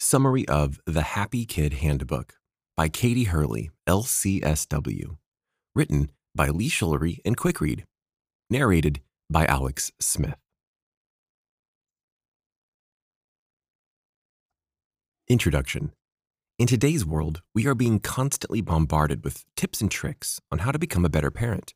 Summary of The Happy Kid Handbook by Katie Hurley, LCSW. Written by Lee Schulery and Quickread. Narrated by Alex Smith. Introduction In today's world, we are being constantly bombarded with tips and tricks on how to become a better parent.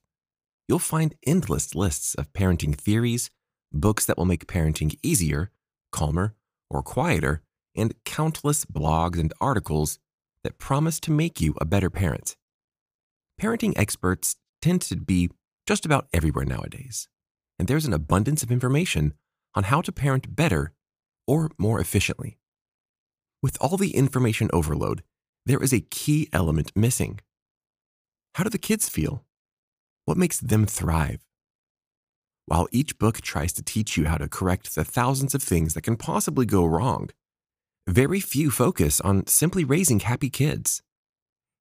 You'll find endless lists of parenting theories, books that will make parenting easier, calmer, or quieter, and countless blogs and articles that promise to make you a better parent. Parenting experts tend to be just about everywhere nowadays, and there's an abundance of information on how to parent better or more efficiently. With all the information overload, there is a key element missing. How do the kids feel? What makes them thrive? While each book tries to teach you how to correct the thousands of things that can possibly go wrong, very few focus on simply raising happy kids.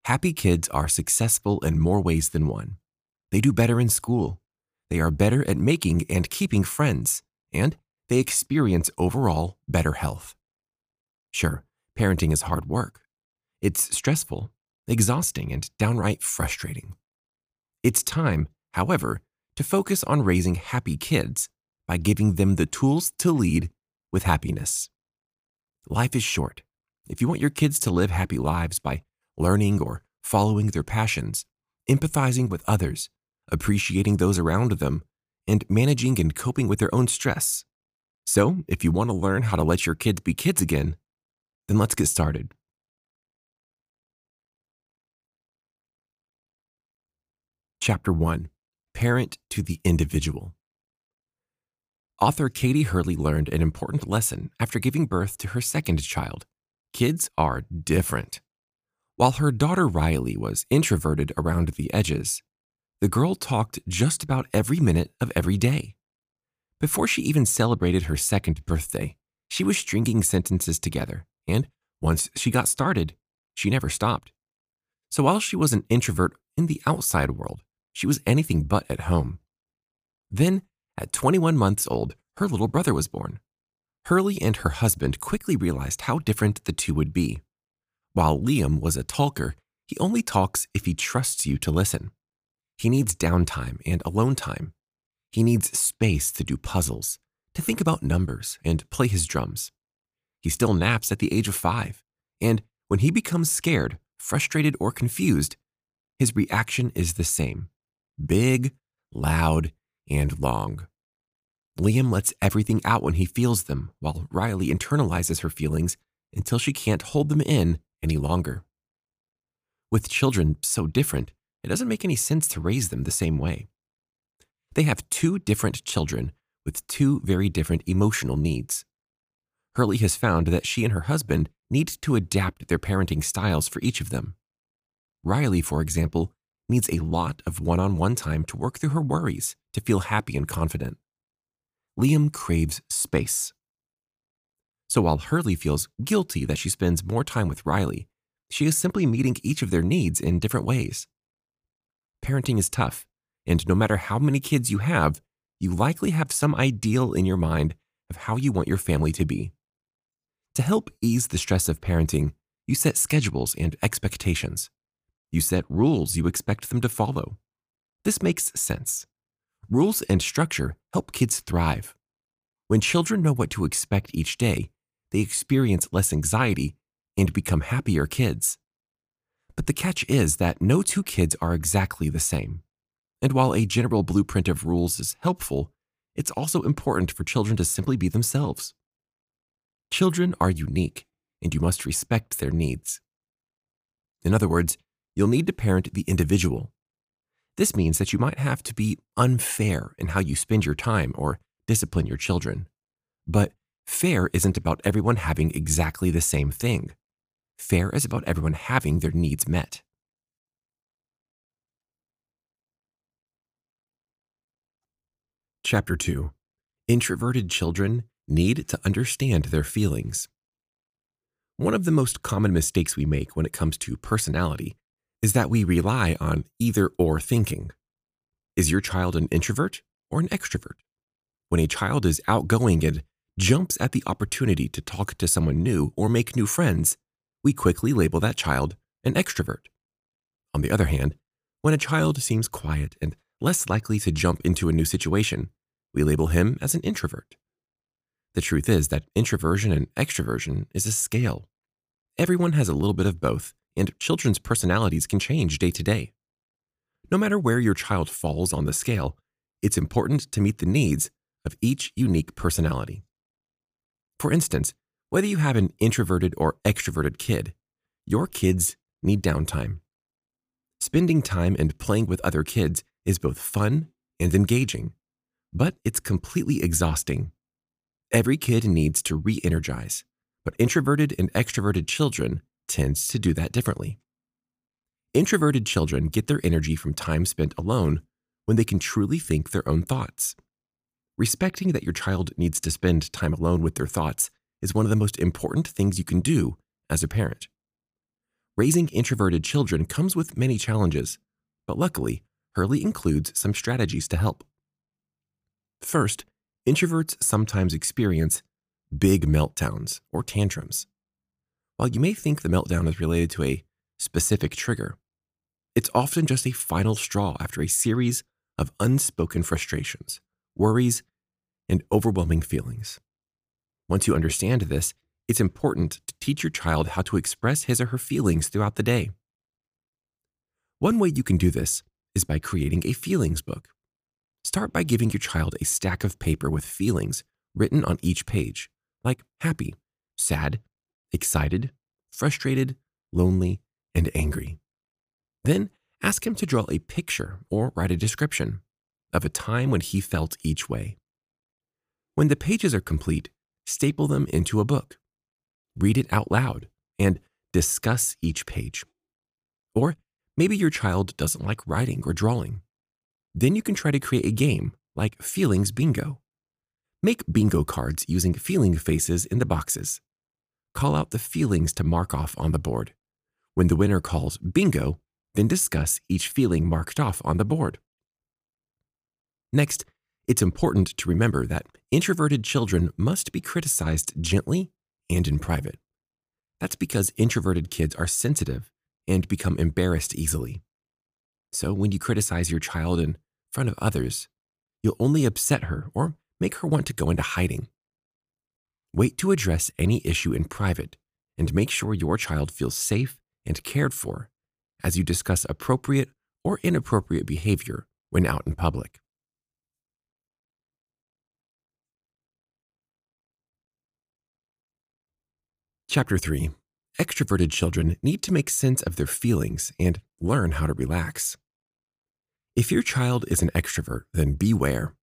Happy kids are successful in more ways than one. They do better in school. They are better at making and keeping friends, and they experience overall better health. Sure, parenting is hard work. It's stressful, exhausting, and downright frustrating. It's time, however, to focus on raising happy kids by giving them the tools to lead with happiness. Life is short. If you want your kids to live happy lives by learning or following their passions, empathizing with others, appreciating those around them, and managing and coping with their own stress. So, if you want to learn how to let your kids be kids again, then let's get started. Chapter 1 Parent to the Individual. Author Katie Hurley learned an important lesson after giving birth to her second child. Kids are different. While her daughter Riley was introverted around the edges, the girl talked just about every minute of every day. Before she even celebrated her second birthday, she was stringing sentences together, and once she got started, she never stopped. So while she was an introvert in the outside world, she was anything but at home. Then, at 21 months old, her little brother was born. Hurley and her husband quickly realized how different the two would be. While Liam was a talker, he only talks if he trusts you to listen. He needs downtime and alone time. He needs space to do puzzles, to think about numbers, and play his drums. He still naps at the age of five, and when he becomes scared, frustrated, or confused, his reaction is the same big, loud, and long. Liam lets everything out when he feels them, while Riley internalizes her feelings until she can't hold them in any longer. With children so different, it doesn't make any sense to raise them the same way. They have two different children with two very different emotional needs. Hurley has found that she and her husband need to adapt their parenting styles for each of them. Riley, for example, needs a lot of one on one time to work through her worries to feel happy and confident. Liam craves space. So while Hurley feels guilty that she spends more time with Riley, she is simply meeting each of their needs in different ways. Parenting is tough, and no matter how many kids you have, you likely have some ideal in your mind of how you want your family to be. To help ease the stress of parenting, you set schedules and expectations. You set rules you expect them to follow. This makes sense. Rules and structure help kids thrive. When children know what to expect each day, they experience less anxiety and become happier kids. But the catch is that no two kids are exactly the same. And while a general blueprint of rules is helpful, it's also important for children to simply be themselves. Children are unique, and you must respect their needs. In other words, you'll need to parent the individual. This means that you might have to be unfair in how you spend your time or discipline your children. But fair isn't about everyone having exactly the same thing. Fair is about everyone having their needs met. Chapter 2 Introverted Children Need to Understand Their Feelings. One of the most common mistakes we make when it comes to personality is that we rely on either or thinking. Is your child an introvert or an extrovert? When a child is outgoing and jumps at the opportunity to talk to someone new or make new friends, we quickly label that child an extrovert. On the other hand, when a child seems quiet and less likely to jump into a new situation, we label him as an introvert. The truth is that introversion and extroversion is a scale. Everyone has a little bit of both, and children's personalities can change day to day. No matter where your child falls on the scale, it's important to meet the needs of each unique personality. For instance, whether you have an introverted or extroverted kid, your kids need downtime. Spending time and playing with other kids is both fun and engaging, but it's completely exhausting. Every kid needs to re energize, but introverted and extroverted children tends to do that differently. Introverted children get their energy from time spent alone when they can truly think their own thoughts. Respecting that your child needs to spend time alone with their thoughts is one of the most important things you can do as a parent. Raising introverted children comes with many challenges, but luckily, Hurley includes some strategies to help. First, introverts sometimes experience big meltdowns or tantrums. While you may think the meltdown is related to a specific trigger, it's often just a final straw after a series of unspoken frustrations, worries, and overwhelming feelings. Once you understand this, it's important to teach your child how to express his or her feelings throughout the day. One way you can do this is by creating a feelings book. Start by giving your child a stack of paper with feelings written on each page, like happy, sad, excited, frustrated, lonely, and angry. Then ask him to draw a picture or write a description of a time when he felt each way. When the pages are complete, staple them into a book. Read it out loud and discuss each page. Or maybe your child doesn't like writing or drawing. Then you can try to create a game like Feelings Bingo. Make bingo cards using feeling faces in the boxes. Call out the feelings to mark off on the board. When the winner calls bingo, then discuss each feeling marked off on the board. Next, it's important to remember that introverted children must be criticized gently and in private. That's because introverted kids are sensitive and become embarrassed easily. So when you criticize your child in front of others, you'll only upset her or make her want to go into hiding. Wait to address any issue in private and make sure your child feels safe and cared for as you discuss appropriate or inappropriate behavior when out in public. Chapter 3 Extroverted children need to make sense of their feelings and learn how to relax. If your child is an extrovert, then beware.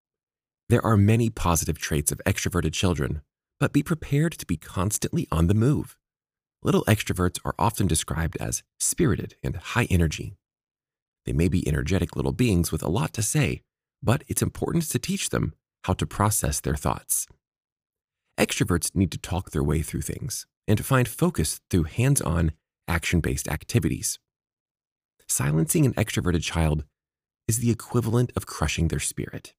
There are many positive traits of extroverted children, but be prepared to be constantly on the move. Little extroverts are often described as spirited and high energy. They may be energetic little beings with a lot to say, but it's important to teach them how to process their thoughts. Extroverts need to talk their way through things and find focus through hands on, action based activities. Silencing an extroverted child is the equivalent of crushing their spirit.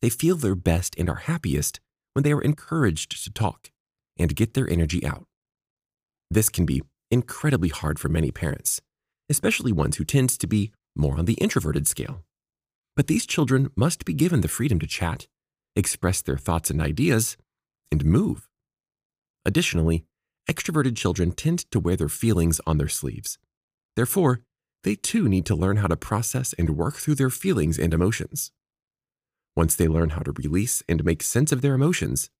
They feel their best and are happiest when they are encouraged to talk and get their energy out. This can be incredibly hard for many parents, especially ones who tend to be more on the introverted scale. But these children must be given the freedom to chat, express their thoughts and ideas, and move. Additionally, extroverted children tend to wear their feelings on their sleeves. Therefore, they too need to learn how to process and work through their feelings and emotions. Once they learn how to release and make sense of their emotions,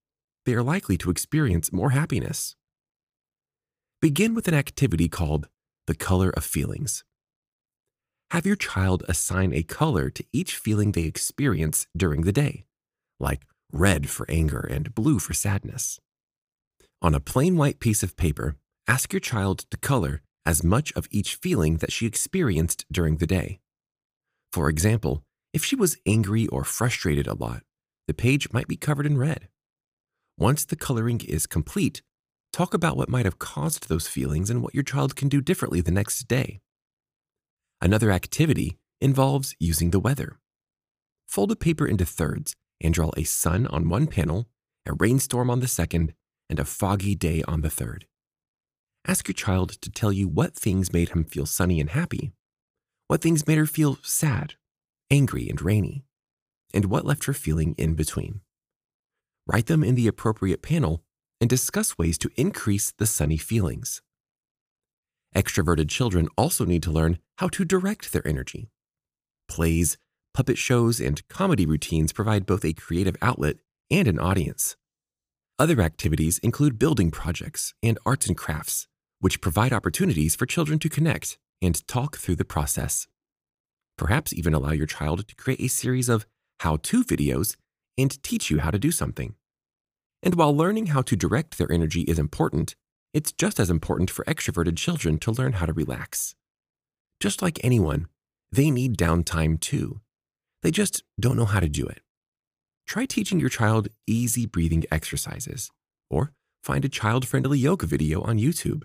they are likely to experience more happiness. Begin with an activity called the color of feelings. Have your child assign a color to each feeling they experience during the day, like red for anger and blue for sadness. On a plain white piece of paper, ask your child to color as much of each feeling that she experienced during the day. For example, if she was angry or frustrated a lot, the page might be covered in red. Once the coloring is complete, Talk about what might have caused those feelings and what your child can do differently the next day. Another activity involves using the weather. Fold a paper into thirds and draw a sun on one panel a rainstorm on the second, and a foggy day on the third. Ask your child to tell you what things made him feel sunny and happy, what things made her feel sad, angry, and rainy, and what left her feeling in between. Write them in the appropriate panel and discuss ways to increase the sunny feelings. Extroverted children also need to learn how to direct their energy. Plays, puppet shows, and comedy routines provide both a creative outlet and an audience. Other activities include building projects and arts and crafts, which provide opportunities for children to connect and talk through the process. Perhaps even allow your child to create a series of how to videos and teach you how to do something. And while learning how to direct their energy is important, it's just as important for extroverted children to learn how to relax. Just like anyone, they need downtime too. They just don't know how to do it. Try teaching your child easy breathing exercises, or find a child friendly yoga video on YouTube.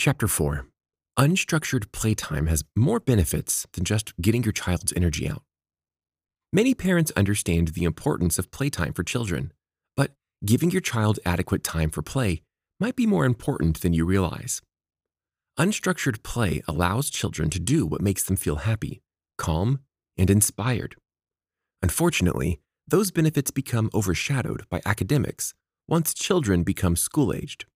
Chapter 4 Unstructured playtime has more benefits than just getting your child's energy out. Many parents understand the importance of playtime for children, but giving your child adequate time for play might be more important than you realize. Unstructured play allows children to do what makes them feel happy, calm, and inspired. Unfortunately, those benefits become overshadowed by academics once children become school aged.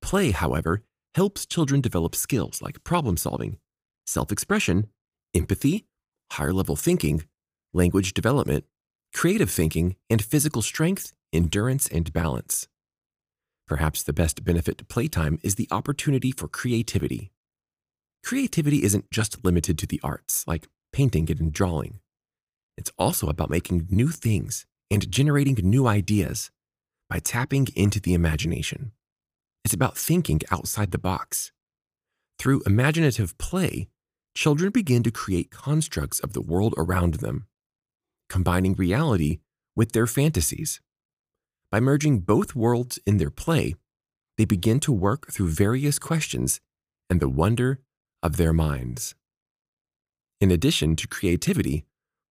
Play, however, helps children develop skills like problem solving, self expression, empathy, higher level thinking, language development, creative thinking, and physical strength, endurance, and balance. Perhaps the best benefit to playtime is the opportunity for creativity. Creativity isn't just limited to the arts, like painting and drawing. It's also about making new things and generating new ideas by tapping into the imagination. It's about thinking outside the box. Through imaginative play, children begin to create constructs of the world around them combining reality with their fantasies. By merging both worlds in their play, they begin to work through various questions and the wonder of their minds. In addition to creativity,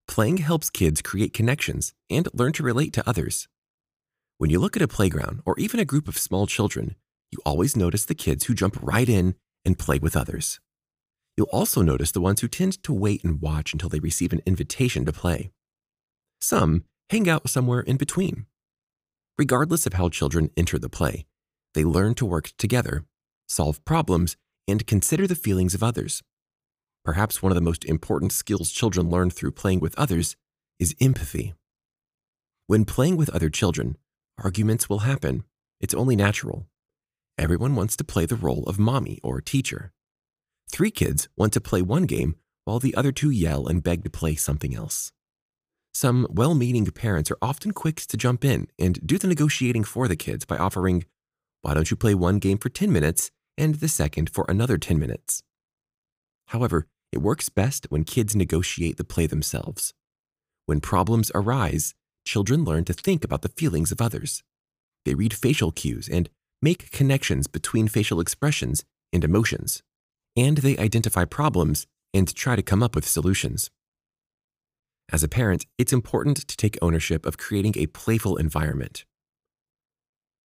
playing helps kids create connections and learn to relate to others. When you look at a playground or even a group of small children, you always notice the kids who jump right in and play with others. You'll also notice the ones who tend to wait and watch until they receive an invitation to play. Some hang out somewhere in between. Regardless of how children enter the play, they learn to work together, solve problems, and consider the feelings of others. Perhaps one of the most important skills children learn through playing with others is empathy. When playing with other children, arguments will happen. It's only natural. Everyone wants to play the role of mommy or teacher. Three kids want to play one game while the other two yell and beg to play something else. Some well meaning parents are often quick to jump in and do the negotiating for the kids by offering, why don't you play one game for 10 minutes and the second for another 10 minutes? However, it works best when kids negotiate the play themselves. When problems arise, children learn to think about the feelings of others. They read facial cues and make connections between facial expressions and emotions. And they identify problems and try to come up with solutions. As a parent, it's important to take ownership of creating a playful environment.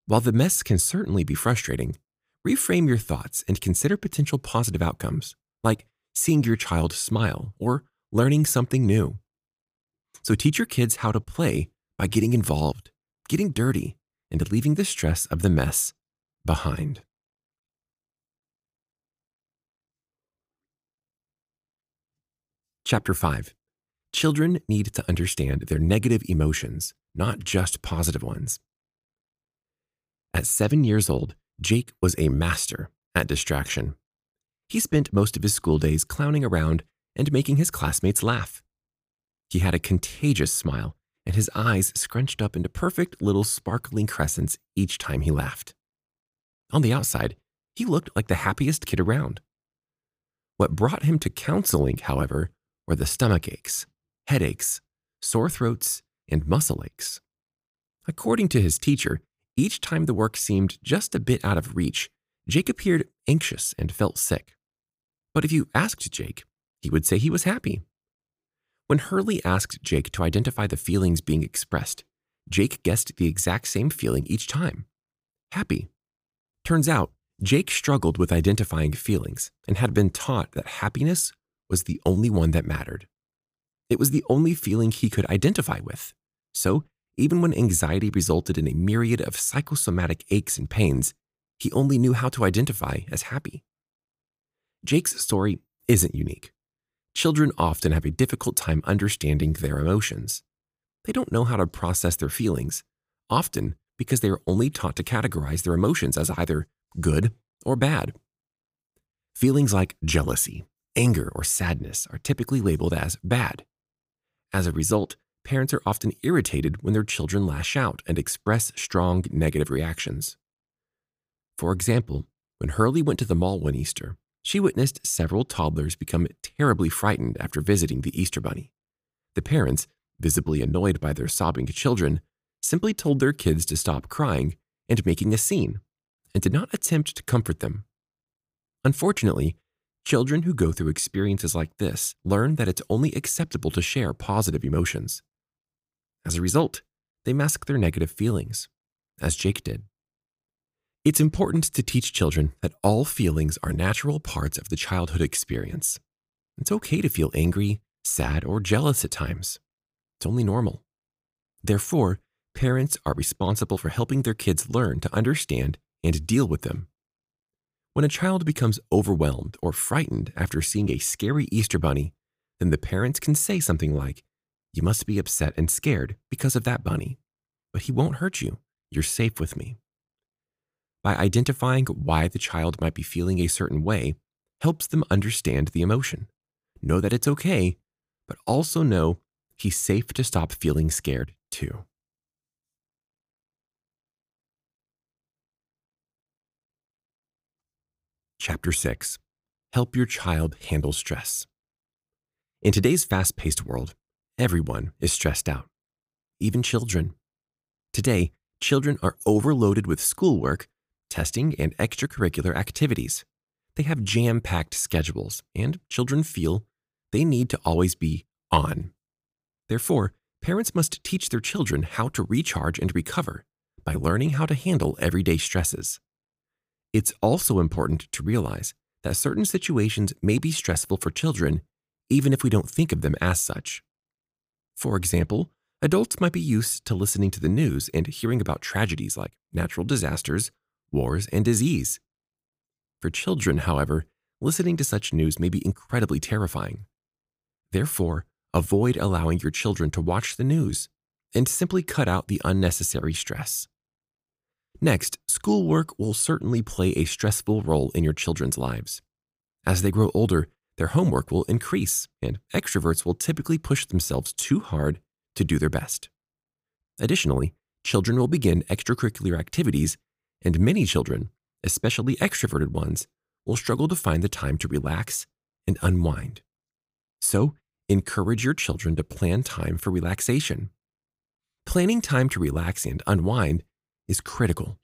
While the mess can certainly be frustrating, reframe your thoughts and consider potential positive outcomes, like seeing your child smile or learning something new. So teach your kids how to play by getting involved, getting dirty, and leaving the stress of the mess behind. Chapter 5 Children need to understand their negative emotions, not just positive ones. At seven years old, Jake was a master at distraction. He spent most of his school days clowning around and making his classmates laugh. He had a contagious smile, and his eyes scrunched up into perfect little sparkling crescents each time he laughed. On the outside, he looked like the happiest kid around. What brought him to counseling, however, were the stomach aches headaches, sore throats, and muscle aches. According to his teacher, each time the work seemed just a bit out of reach, Jake appeared anxious and felt sick. But if you asked Jake, he would say he was happy. When Hurley asked Jake to identify the feelings being expressed, Jake guessed the exact same feeling each time happy. Turns out, Jake struggled with identifying feelings and had been taught that happiness was the only one that mattered. It was the only feeling he could identify with. So, even when anxiety resulted in a myriad of psychosomatic aches and pains, he only knew how to identify as happy. Jake's story isn't unique. Children often have a difficult time understanding their emotions. They don't know how to process their feelings, often because they are only taught to categorize their emotions as either good or bad. Feelings like jealousy, anger, or sadness are typically labeled as bad. As a result, parents are often irritated when their children lash out and express strong negative reactions. For example, when Hurley went to the mall one Easter, she witnessed several toddlers become terribly frightened after visiting the Easter Bunny. The parents, visibly annoyed by their sobbing children, simply told their kids to stop crying and making a scene, and did not attempt to comfort them. Unfortunately, children who go through experiences like this learn that it's only acceptable to share positive emotions. As a result, they mask their negative feelings, as Jake did. It's important to teach children that all feelings are natural parts of the childhood experience. It's okay to feel angry, sad, or jealous at times. It's only normal. Therefore, parents are responsible for helping their kids learn to understand and deal with them. When a child becomes overwhelmed or frightened after seeing a scary Easter bunny, then the parents can say something like, You must be upset and scared because of that bunny, but he won't hurt you. You're safe with me. By identifying why the child might be feeling a certain way, helps them understand the emotion, know that it's okay, but also know he's safe to stop feeling scared too. Chapter 6 Help Your Child Handle Stress. In today's fast paced world, everyone is stressed out, even children. Today, children are overloaded with schoolwork, testing, and extracurricular activities. They have jam packed schedules, and children feel they need to always be on. Therefore, parents must teach their children how to recharge and recover by learning how to handle everyday stresses. It's also important to realize that certain situations may be stressful for children, even if we don't think of them as such. For example, adults might be used to listening to the news and hearing about tragedies like natural disasters, wars, and disease. For children, however, listening to such news may be incredibly terrifying. Therefore, avoid allowing your children to watch the news and simply cut out the unnecessary stress. Next, schoolwork will certainly play a stressful role in your children's lives. As they grow older, their homework will increase, and extroverts will typically push themselves too hard to do their best. Additionally, children will begin extracurricular activities, and many children, especially extroverted ones, will struggle to find the time to relax and unwind. So, encourage your children to plan time for relaxation. Planning time to relax and unwind is critical.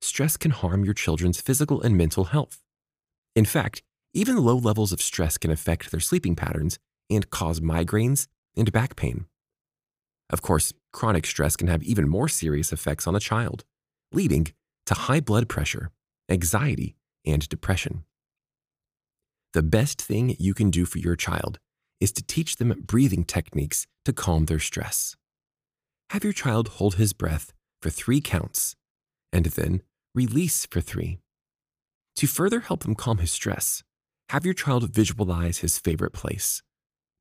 Stress can harm your children's physical and mental health. In fact, even low levels of stress can affect their sleeping patterns and cause migraines and back pain. Of course, chronic stress can have even more serious effects on a child, leading to high blood pressure, anxiety, and depression. The best thing you can do for your child is to teach them breathing techniques to calm their stress. Have your child hold his breath for three counts, and then release for three. To further help him calm his stress, have your child visualize his favorite place,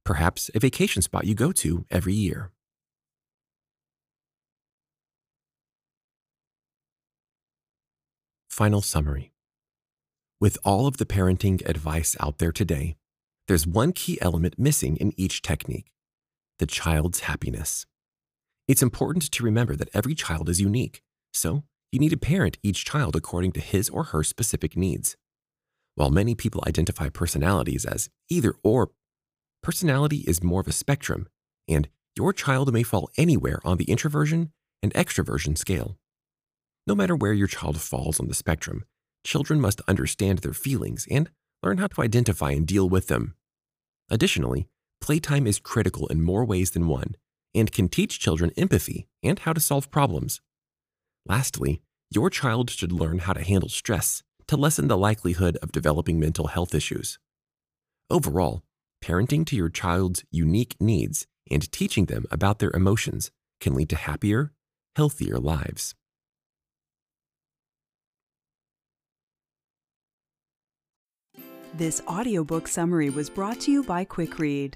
perhaps a vacation spot you go to every year. Final summary With all of the parenting advice out there today, there's one key element missing in each technique the child's happiness. It's important to remember that every child is unique, so you need to parent each child according to his or her specific needs. While many people identify personalities as either or, personality is more of a spectrum, and your child may fall anywhere on the introversion and extroversion scale. No matter where your child falls on the spectrum, children must understand their feelings and learn how to identify and deal with them. Additionally, playtime is critical in more ways than one and can teach children empathy and how to solve problems. Lastly, your child should learn how to handle stress to lessen the likelihood of developing mental health issues. Overall, parenting to your child's unique needs and teaching them about their emotions can lead to happier, healthier lives. This audiobook summary was brought to you by QuickRead.